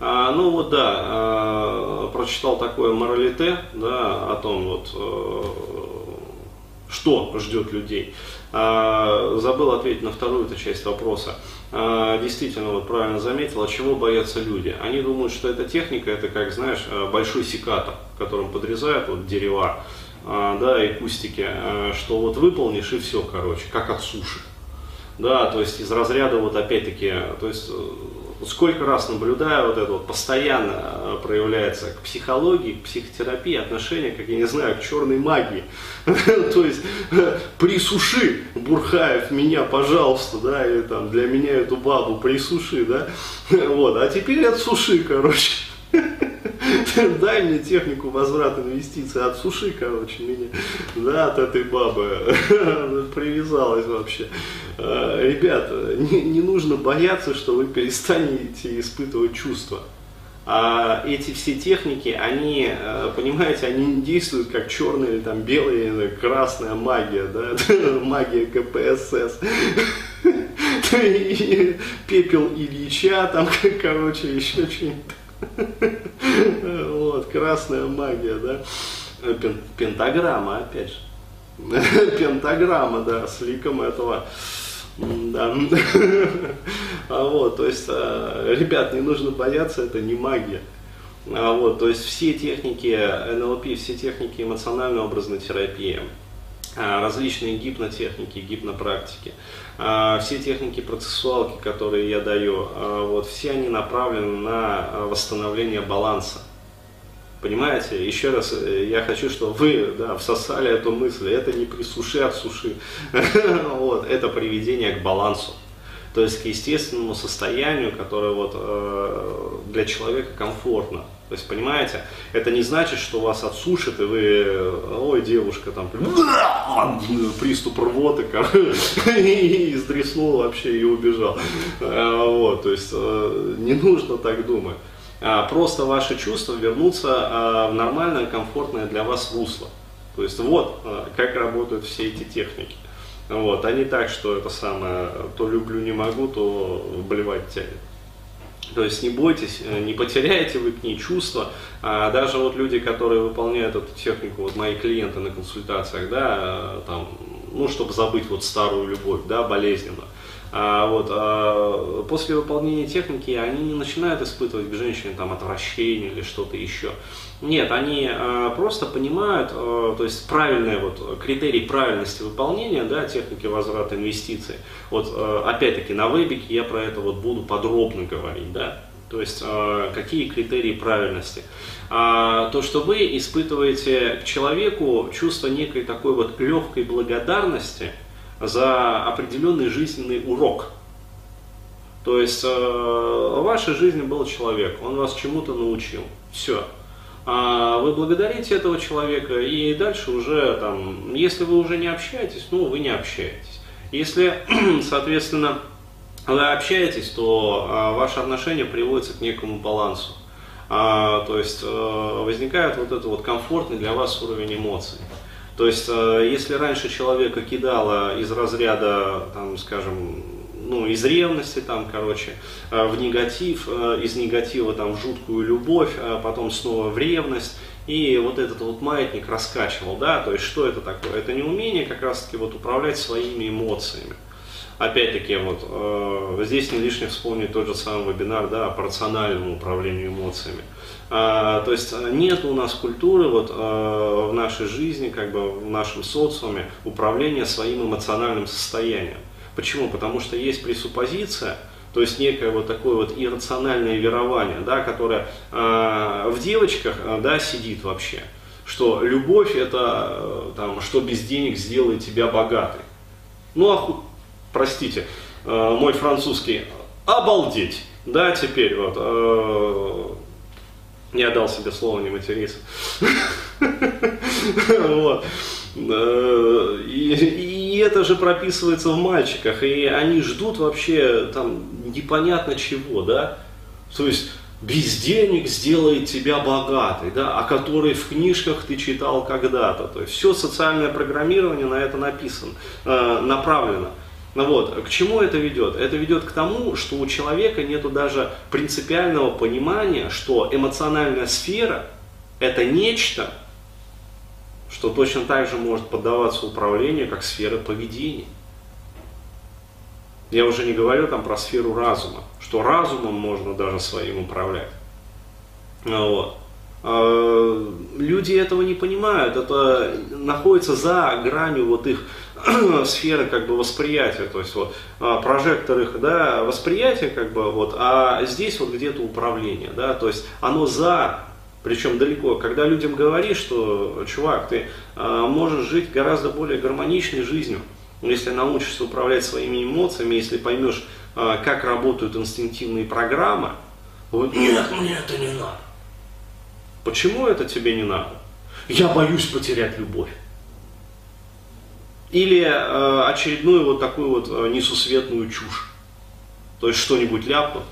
А, ну вот да, а, прочитал такое моралите, да, о том вот, э, что ждет людей. А, забыл ответить на вторую эту часть вопроса. А, действительно, вот правильно заметил, от чего боятся люди. Они думают, что эта техника, это как, знаешь, а, большой секатор, которым подрезают вот дерева, а, да, и кустики, что вот выполнишь и все, короче, как от суши. Да, то есть из разряда вот опять-таки, то есть э, сколько раз наблюдаю, вот это вот постоянно э, проявляется к психологии, к психотерапии отношение, как я не знаю, к черной магии. То есть присуши, Бурхаев, меня, пожалуйста, да, или там для меня эту бабу присуши, да, вот, а теперь отсуши, короче. Дай мне технику возврата инвестиций, отсуши, короче, меня, да, от этой бабы, привязалась вообще. А, ребята, не, не нужно бояться, что вы перестанете испытывать чувства. А эти все техники, они, э, понимаете, они действуют как черная или там белая или красная магия, да, магия КПСС. Пепел Ильича, там, короче, еще что-нибудь. Вот, красная магия, да. Пентаграмма, опять же. Пентаграмма, да, с ликом этого да. А вот, то есть, а, ребят, не нужно бояться, это не магия. А вот, то есть все техники НЛП, все техники эмоциональной образной терапии, различные гипнотехники, гипнопрактики, все техники процессуалки, которые я даю, вот, все они направлены на восстановление баланса. Понимаете, еще раз, э, я хочу, чтобы вы да, всосали эту мысль. Это не присуши от суши. вот, это приведение к балансу. То есть к естественному состоянию, которое вот, э, для человека комфортно. То есть, понимаете, это не значит, что вас отсушит, и вы, ой, девушка, там, приступ рвоты, и издреснул вообще и убежал. Э, вот, то есть, э, не нужно так думать. А, просто ваши чувства вернутся в нормальное, комфортное для вас русло. То есть вот как работают все эти техники. Вот, а не так, что это самое, то люблю, не могу, то блевать тянет. То есть не бойтесь, э, не потеряете вы к ней чувства. А даже вот люди, которые выполняют эту технику, вот мои клиенты на консультациях, да, э, там, ну, чтобы забыть вот старую любовь, да, болезненно. А, вот, а, после выполнения техники они не начинают испытывать к женщине там, отвращение или что-то еще. Нет, они а, просто понимают, а, то есть правильные вот, критерий правильности выполнения да, техники возврата инвестиций. Вот а, опять-таки на вебике я про это вот буду подробно говорить. Да? То есть а, какие критерии правильности. А, то, что вы испытываете к человеку чувство некой такой вот легкой благодарности – за определенный жизненный урок. То есть э, в вашей жизни был человек, он вас чему-то научил. Все. А вы благодарите этого человека, и дальше уже там, если вы уже не общаетесь, ну вы не общаетесь. Если, соответственно, вы общаетесь, то а, ваши отношения приводятся к некому балансу. А, то есть а, возникает вот этот вот комфортный для вас уровень эмоций. То есть, э, если раньше человека кидало из разряда, там, скажем, ну, из ревности, там, короче, э, в негатив, э, из негатива там, в жуткую любовь, а потом снова в ревность, и вот этот вот маятник раскачивал, да, то есть что это такое? Это не умение как раз-таки вот управлять своими эмоциями. Опять-таки, вот э, здесь не лишне вспомнить тот же самый вебинар, да, по рациональному управлению эмоциями. А, то есть э, нет у нас культуры вот, а, в нашей жизни, как бы в нашем социуме управления своим эмоциональным состоянием. Почему? Потому что есть пресуппозиция, то есть некое вот такое вот иррациональное верование, да, которое а, в девочках да, сидит вообще, что любовь это там, что без денег сделает тебя богатой. Ну, а, простите, мой французский, обалдеть. Да, теперь вот, не дал себе слово не материться. Вот. И, и это же прописывается в мальчиках, и они ждут вообще там непонятно чего, да? То есть без денег сделает тебя богатой, да, о которой в книжках ты читал когда-то. То есть все социальное программирование на это написано, э, направлено. Ну вот, к чему это ведет? Это ведет к тому, что у человека нет даже принципиального понимания, что эмоциональная сфера – это нечто, что точно так же может поддаваться управлению, как сфера поведения. Я уже не говорю там про сферу разума, что разумом можно даже своим управлять. Ну вот. А, люди этого не понимают, это находится за гранью вот их сферы как бы восприятия, то есть вот а, прожектор их, да, восприятия как бы вот, а здесь вот где-то управление, да, то есть оно за, причем далеко, когда людям говоришь, что, чувак, ты а, можешь жить гораздо более гармоничной жизнью, если научишься управлять своими эмоциями, если поймешь, как работают инстинктивные программы, вот, нет, мне это не надо. Почему это тебе не надо? Я боюсь потерять любовь. Или э, очередную вот такую вот э, несусветную чушь. То есть что-нибудь ляпнут.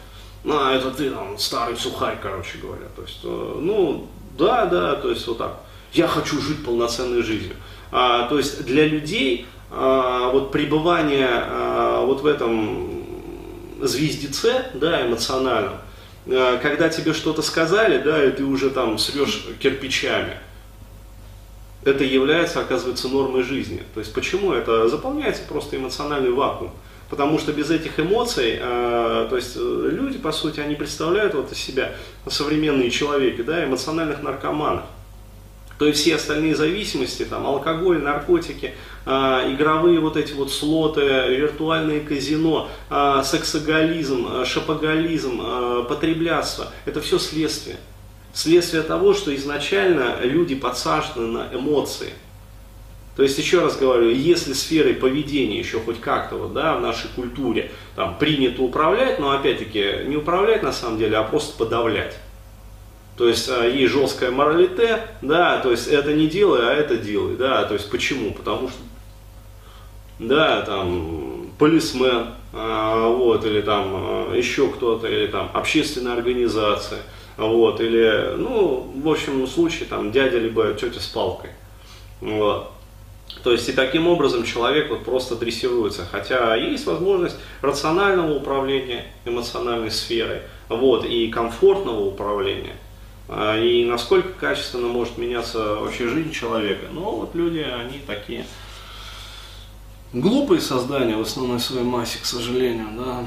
А, это ты там старый сухарь, короче говоря. То есть, э, ну, да, да, то есть вот так. Я хочу жить полноценной жизнью. А, то есть для людей а, вот пребывание а, вот в этом звездеце, да, эмоциональном, а, когда тебе что-то сказали, да, и ты уже там срешь кирпичами, это является, оказывается, нормой жизни. То есть почему? Это заполняется просто эмоциональный вакуум. Потому что без этих эмоций, э, то есть э, люди, по сути, они представляют вот из себя современные человеки, да, эмоциональных наркоманов. То есть все остальные зависимости, там, алкоголь, наркотики, э, игровые вот эти вот слоты, виртуальные казино, э, сексоголизм, э, шапоголизм, э, потреблятство, это все следствие. Следствие того, что изначально люди подсажены на эмоции. То есть, еще раз говорю, если сферой поведения еще хоть как-то вот, да, в нашей культуре там, принято управлять, но опять-таки не управлять на самом деле, а просто подавлять. То есть а, есть жесткое моралите, да, то есть это не делай, а это делай, да, то есть почему? Потому что, да, там, полисмен, вот, или там а, еще кто-то, или там общественная организация – вот, или, ну, в общем случае, там, дядя либо тетя с палкой. Вот. То есть и таким образом человек вот просто дрессируется, хотя есть возможность рационального управления эмоциональной сферой, вот, и комфортного управления, а, и насколько качественно может меняться вообще жизнь человека. Но вот люди, они такие глупые создания в основной своей массе, к сожалению, да.